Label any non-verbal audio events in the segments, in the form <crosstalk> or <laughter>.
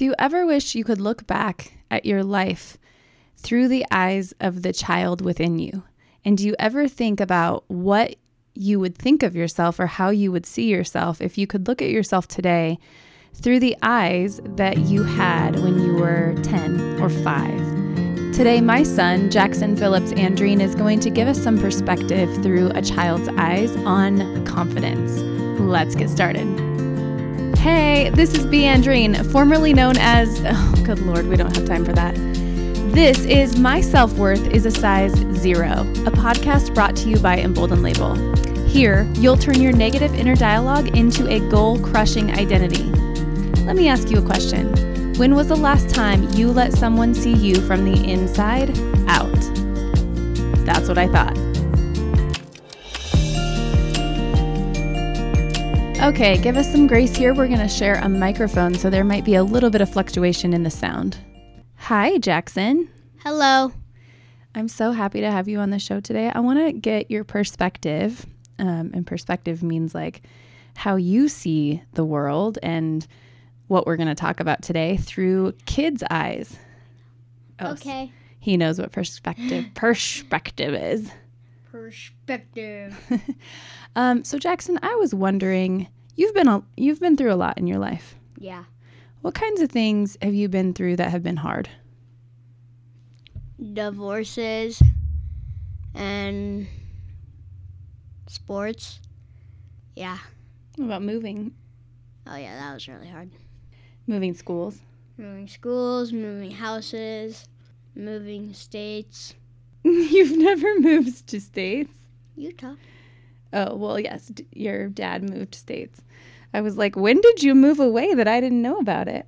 Do you ever wish you could look back at your life through the eyes of the child within you? And do you ever think about what you would think of yourself or how you would see yourself if you could look at yourself today through the eyes that you had when you were 10 or 5? Today, my son, Jackson Phillips Andreen, is going to give us some perspective through a child's eyes on confidence. Let's get started. Hey, this is B. Andreen, formerly known as, oh, good lord, we don't have time for that. This is My Self Worth is a Size Zero, a podcast brought to you by Embolden Label. Here, you'll turn your negative inner dialogue into a goal crushing identity. Let me ask you a question. When was the last time you let someone see you from the inside out? That's what I thought. Okay, give us some grace here. We're going to share a microphone, so there might be a little bit of fluctuation in the sound. Hi, Jackson. Hello. I'm so happy to have you on the show today. I want to get your perspective, um, and perspective means like how you see the world and what we're going to talk about today through kids' eyes. Oh, okay. He knows what perspective perspective is. Perspective. <laughs> um, so Jackson, I was wondering, you've been a, you've been through a lot in your life. Yeah. What kinds of things have you been through that have been hard? Divorces and sports. Yeah. What about moving? Oh yeah, that was really hard. Moving schools. Moving schools, moving houses, moving states. <laughs> You've never moved to states? Utah. Oh, well, yes, d- your dad moved states. I was like, when did you move away that I didn't know about it?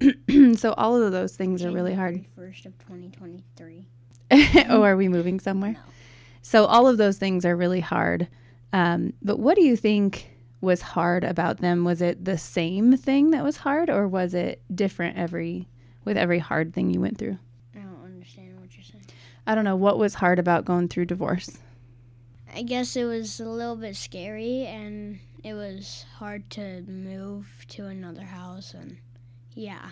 <clears throat> so all of those things are really hard. First of 2023. <laughs> oh, are we moving somewhere? No. So all of those things are really hard. Um, but what do you think was hard about them? Was it the same thing that was hard, or was it different every with every hard thing you went through? I don't understand what you're saying. I don't know what was hard about going through divorce. I guess it was a little bit scary and it was hard to move to another house and yeah.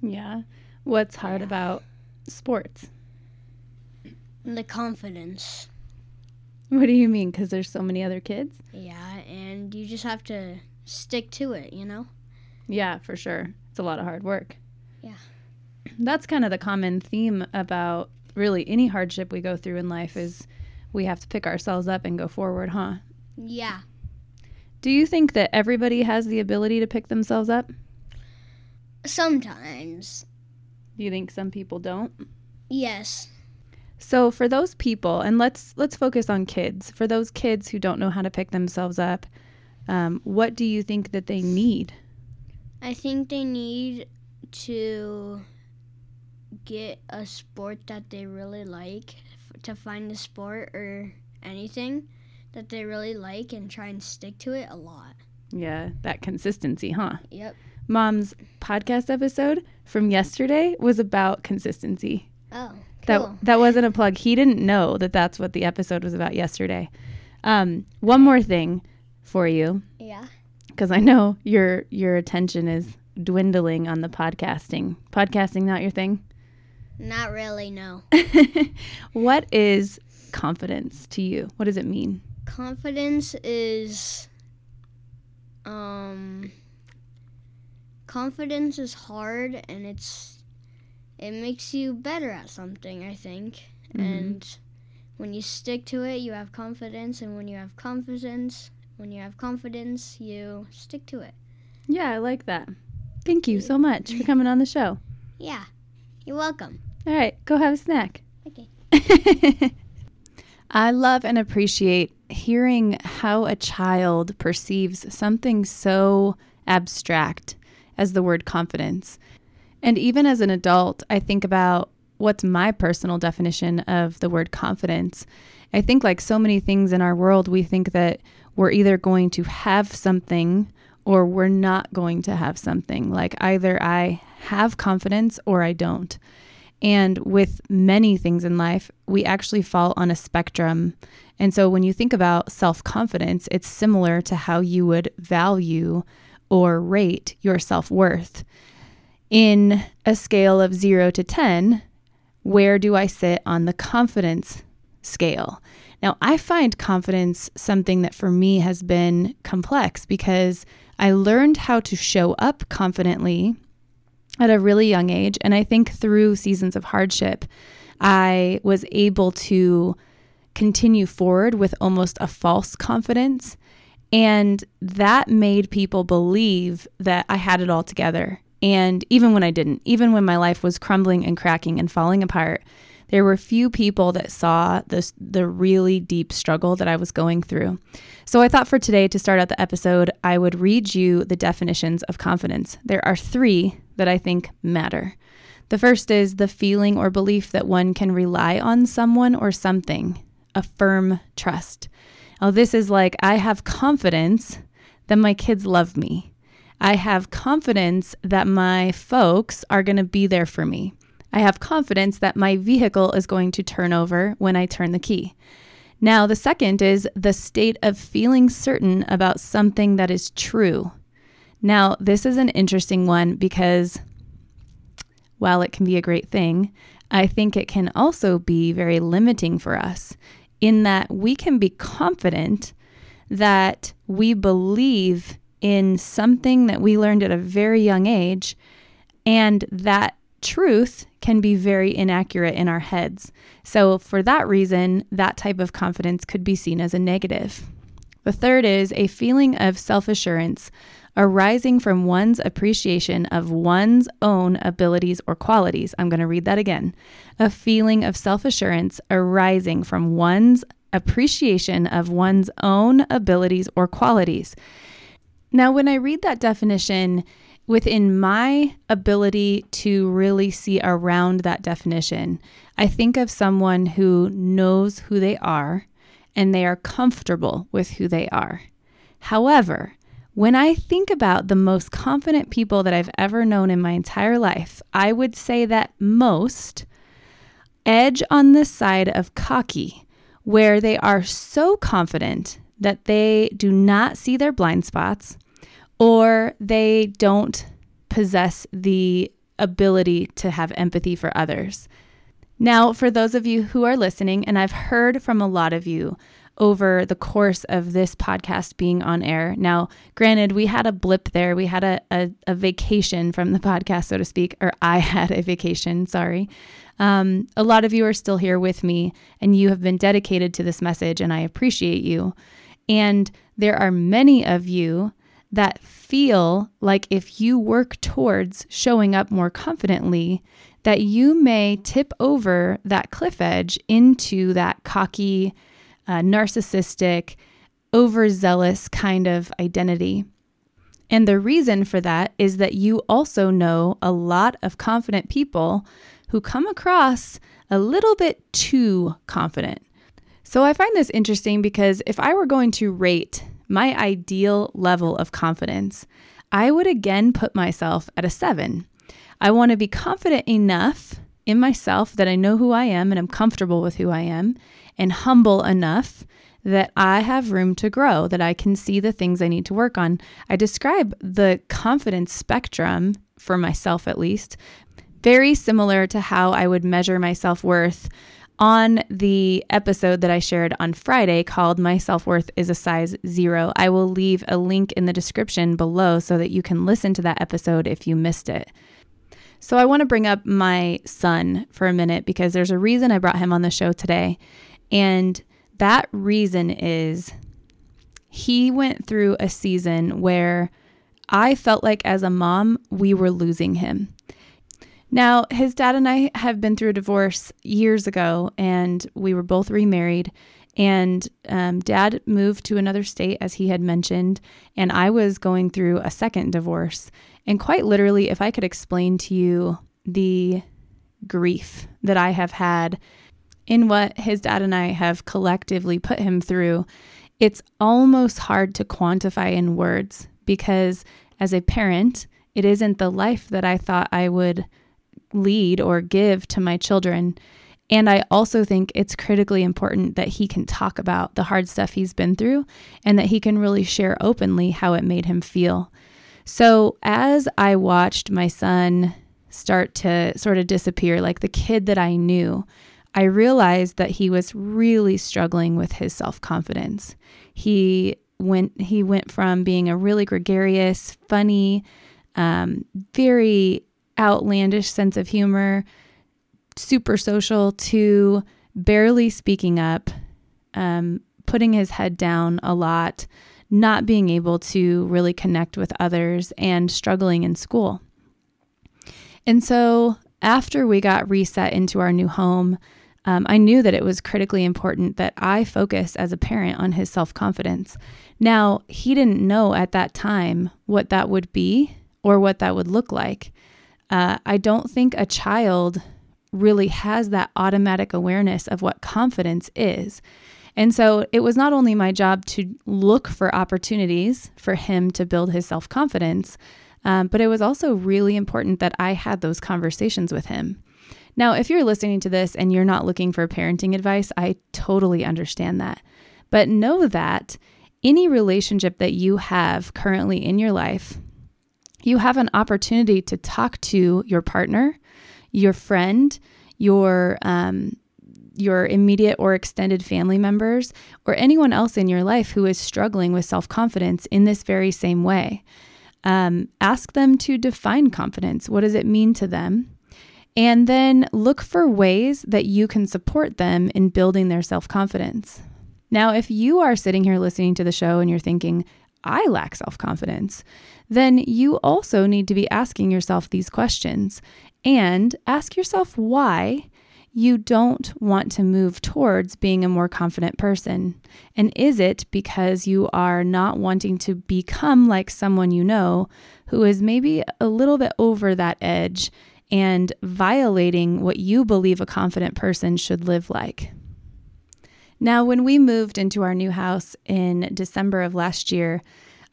Yeah. What's hard Yeah. about sports? The confidence. What do you mean? Because there's so many other kids? Yeah, and you just have to stick to it, you know? Yeah, for sure. It's a lot of hard work. Yeah. That's kind of the common theme about really any hardship we go through in life is we have to pick ourselves up and go forward, huh? Yeah. Do you think that everybody has the ability to pick themselves up? Sometimes. Do you think some people don't? Yes. So for those people, and let's let's focus on kids. For those kids who don't know how to pick themselves up, um, what do you think that they need? I think they need to get a sport that they really like, f- to find a sport or anything that they really like and try and stick to it a lot. Yeah, that consistency, huh? Yep. Mom's podcast episode from yesterday was about consistency. Oh, cool. That that wasn't a plug. He didn't know that that's what the episode was about yesterday. Um, one more thing for you, yeah. because I know your your attention is dwindling on the podcasting. Podcasting not your thing. Not really, no. <laughs> what is confidence to you? What does it mean? confidence is um confidence is hard and it's it makes you better at something i think Mhm. and when you stick to it you have confidence and when you have confidence when you have confidence you stick to it Yeah, I like that. Thank you so much for <laughs> coming on the show. yeah you're welcome All right, go have a snack. okay <laughs> I love and appreciate hearing how a child perceives something so abstract as the word confidence. And even as an adult, I think about what's my personal definition of the word confidence. I think, like so many things in our world, we think that we're either going to have something or we're not going to have something. Like either I have confidence or I don't. And with many things in life, we actually fall on a spectrum. And so when you think about self confidence, it's similar to how you would value or rate your self worth. in a scale of zero to 10, where do I sit on the confidence scale? Now, I find confidence something that for me has been complex because I learned how to show up confidently at a really young age. And I think through seasons of hardship, I was able to continue forward with almost a false confidence. And that made people believe that I had it all together. And even when I didn't, even when my life was crumbling and cracking and falling apart, there were few people that saw this the really deep struggle that I was going through. So I thought for today to start out the episode, I would read you the definitions of confidence. There are 3 that I think matter. The first is the feeling or belief that one can rely on someone or something, a firm trust. Oh, this is like I have confidence that my kids love me. I have confidence that my folks are going to be there for me. I have confidence that my vehicle is going to turn over when I turn the key. Now, the second is the state of feeling certain about something that is true. Now, this is an interesting one because while it can be a great thing, I think it can also be very limiting for us in that we can be confident that we believe in something that we learned at a very young age, and that truth can be very inaccurate in our heads. So, for that reason, that type of confidence could be seen as a negative. The third is a feeling of self assurance arising from one's appreciation of one's own abilities or qualities. I'm going to read that again. A feeling of self assurance arising from one's appreciation of one's own abilities or qualities. Now, when I read that definition, within my ability to really see around that definition, I think of someone who knows who they are and they are comfortable with who they are. However, when I think about the most confident people that I've ever known in my entire life, I would say that most edge on the side of cocky, where they are so confident that they do not see their blind spots or they don't possess the ability to have empathy for others. Now, for those of you who are listening, and I've heard from a lot of you over the course of this podcast being on air. Now, granted, we had a blip there. We had a, a, a vacation from the podcast, so to speak, or I <laughs> had a vacation, sorry. Um, a lot of you are still here with me, and you have been dedicated to this message, and I appreciate you. And there are many of you that feel like if you work towards showing up more confidently, that you may tip over that cliff edge into that cocky, uh, narcissistic, overzealous kind of identity. And the reason for that is that you also know a lot of confident people who come across a little bit too confident. So I find this interesting because if I were going to rate my ideal level of confidence, I would again put myself at a seven. I want to be confident enough in myself that I know who I am and I'm comfortable with who I am, and humble enough that I have room to grow, that I can see the things I need to work on. I describe the confidence spectrum, for myself at least, very similar to how I would measure my self worth on the episode that I shared on Friday called My Self Worth is a Size Zero. I will leave a link in the description below so that you can listen to that episode if you missed it. So, I want to bring up my son for a minute because there's a reason I brought him on the show today. And that reason is he went through a season where I felt like as a mom, we were losing him. Now, his dad and I have been through a divorce years ago, and we were both remarried. And um, dad moved to another state, as he had mentioned, and I was going through a second divorce. And quite literally, if I could explain to you the grief that I have had in what his dad and I have collectively put him through, it's almost hard to quantify in words because as a parent, it isn't the life that I thought I would lead or give to my children. And I also think it's critically important that he can talk about the hard stuff he's been through and that he can really share openly how it made him feel. So, as I watched my son start to sort of disappear, like the kid that I knew, I realized that he was really struggling with his self-confidence. He went he went from being a really gregarious, funny, um, very outlandish sense of humor, super social to barely speaking up, um, putting his head down a lot, not being able to really connect with others, and struggling in school. And so, after we got reset into our new home, um, I knew that it was critically important that I focus as a parent on his self confidence. Now, he didn't know at that time what that would be or what that would look like. Uh, I don't think a child really has that automatic awareness of what confidence is. And so it was not only my job to look for opportunities for him to build his self confidence, um, but it was also really important that I had those conversations with him. Now, if you're listening to this and you're not looking for parenting advice, I totally understand that. But know that any relationship that you have currently in your life, you have an opportunity to talk to your partner, your friend, your um, your immediate or extended family members, or anyone else in your life who is struggling with self confidence in this very same way. Um, ask them to define confidence. What does it mean to them? And then look for ways that you can support them in building their self confidence. Now, if you are sitting here listening to the show and you're thinking, I lack self confidence, then you also need to be asking yourself these questions and ask yourself why you don't want to move towards being a more confident person. And is it because you are not wanting to become like someone you know who is maybe a little bit over that edge and violating what you believe a confident person should live like. Now, when we moved into our new house in December of last year,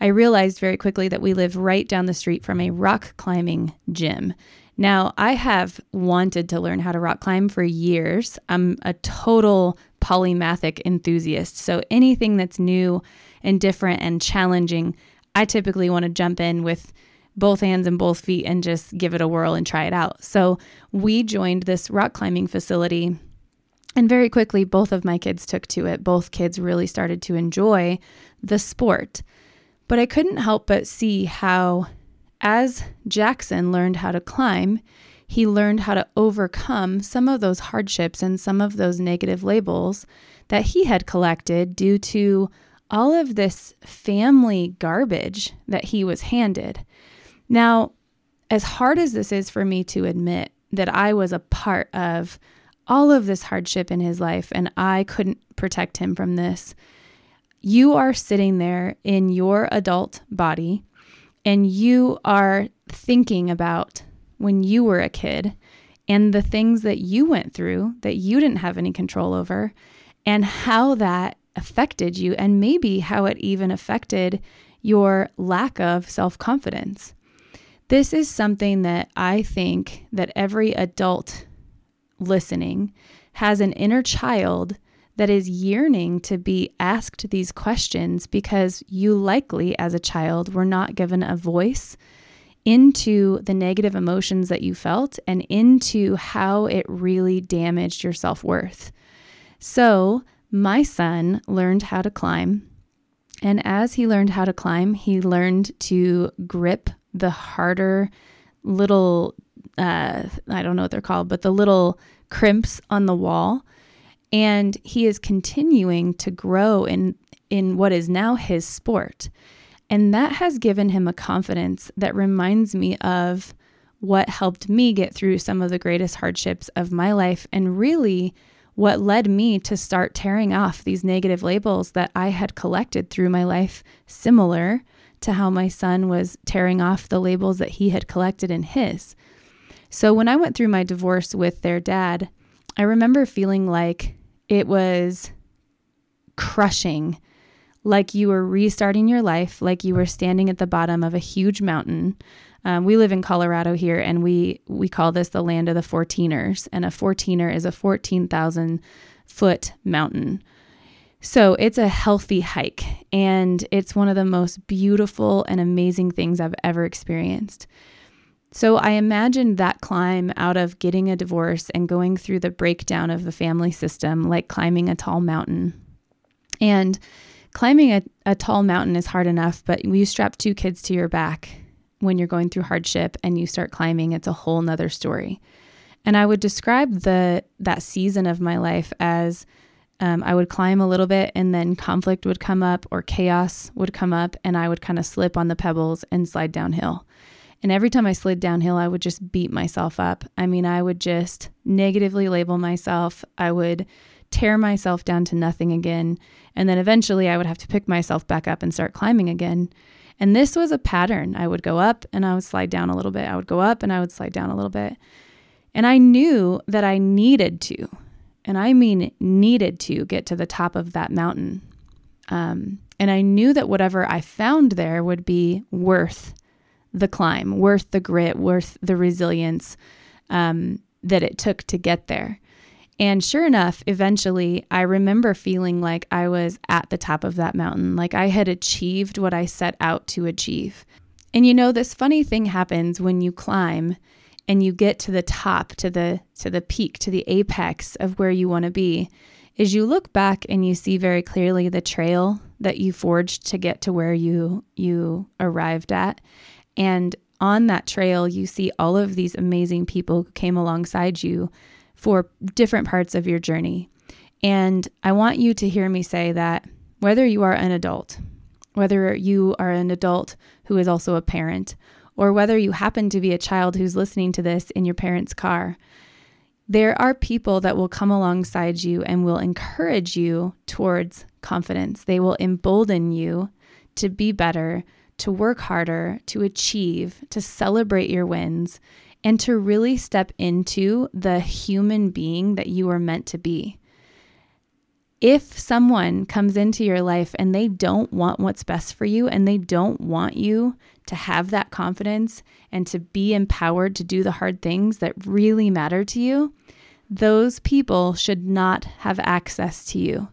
I realized very quickly that we live right down the street from a rock climbing gym. Now, I have wanted to learn how to rock climb for years. I'm a total polymathic enthusiast. So anything that's new and different and challenging, I typically want to jump in with both hands and both feet and just give it a whirl and try it out. So we joined this rock climbing facility. And very quickly, both of my kids took to it. Both kids really started to enjoy the sport. But I couldn't help but see how, as Jackson learned how to climb, he learned how to overcome some of those hardships and some of those negative labels that he had collected due to all of this family garbage that he was handed. Now, as hard as this is for me to admit that I was a part of all of this hardship in his life and I couldn't protect him from this, you are sitting there in your adult body and you are thinking about when you were a kid and the things that you went through that you didn't have any control over and how that affected you and maybe how it even affected your lack of self confidence. This is something that I think that every adult listening has an inner child that is yearning to be asked these questions because you likely, as a child, were not given a voice into the negative emotions that you felt and into how it really damaged your self worth. So, my son learned how to climb. And as he learned how to climb, he learned to grip the harder little uh, I don't know what they're called, but the little crimps on the wall. And he is continuing to grow in in what is now his sport. And that has given him a confidence that reminds me of what helped me get through some of the greatest hardships of my life and really what led me to start tearing off these negative labels that I had collected through my life, similar to how my son was tearing off the labels that he had collected in his. So when I went through my divorce with their dad, I remember feeling like it was crushing, like you were restarting your life, like you were standing at the bottom of a huge mountain. Um, we live in Colorado here, and we we call this the land of the 14ers. And a 14er is a 14,000 foot mountain. So it's a healthy hike, and it's one of the most beautiful and amazing things I've ever experienced. So I imagined that climb out of getting a divorce and going through the breakdown of the family system like climbing a tall mountain. And climbing a, a tall mountain is hard enough, but you strap two kids to your back when you're going through hardship and you start climbing, it's a whole nother story. And I would describe the that season of my life as um, I would climb a little bit and then conflict would come up or chaos would come up and I would kind of slip on the pebbles and slide downhill. And every time I slid downhill, I would just beat myself up. I mean, I would just negatively label myself. I would tear myself down to nothing again. And then eventually I would have to pick myself back up and start climbing again. And this was a pattern. I would go up and I would slide down a little bit. I would go up and I would slide down a little bit. And I knew that I needed to, and I mean needed to, get to the top of that mountain. Um, and I knew that whatever I found there would be worth the climb, worth the grit, worth the resilience um, that it took to get there. And sure enough, eventually, I remember feeling like I was at the top of that mountain, like I had achieved what I set out to achieve. And you know, this funny thing happens when you climb and you get to the top, to the to the peak, to the apex of where you want to be. Is you look back and you see very clearly the trail that you forged to get to where you you arrived at. And on that trail, you see all of these amazing people who came alongside you for different parts of your journey. And I want you to hear me say that whether you are an adult, whether you are an adult who is also a parent, or whether you happen to be a child who's listening to this in your parents' car, there are people that will come alongside you and will encourage you towards confidence. They will embolden you to be better, to work harder, to achieve, to celebrate your wins, and to really step into the human being that you are meant to be. If someone comes into your life and they don't want what's best for you and they don't want you to have that confidence and to be empowered to do the hard things that really matter to you, those people should not have access to you,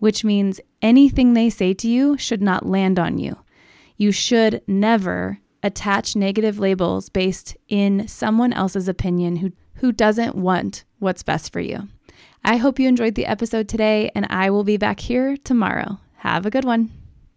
which means anything they say to you should not land on you. You should never attach negative labels based in someone else's opinion who, who doesn't want what's best for you. I hope you enjoyed the episode today, and I will be back here tomorrow. Have a good one.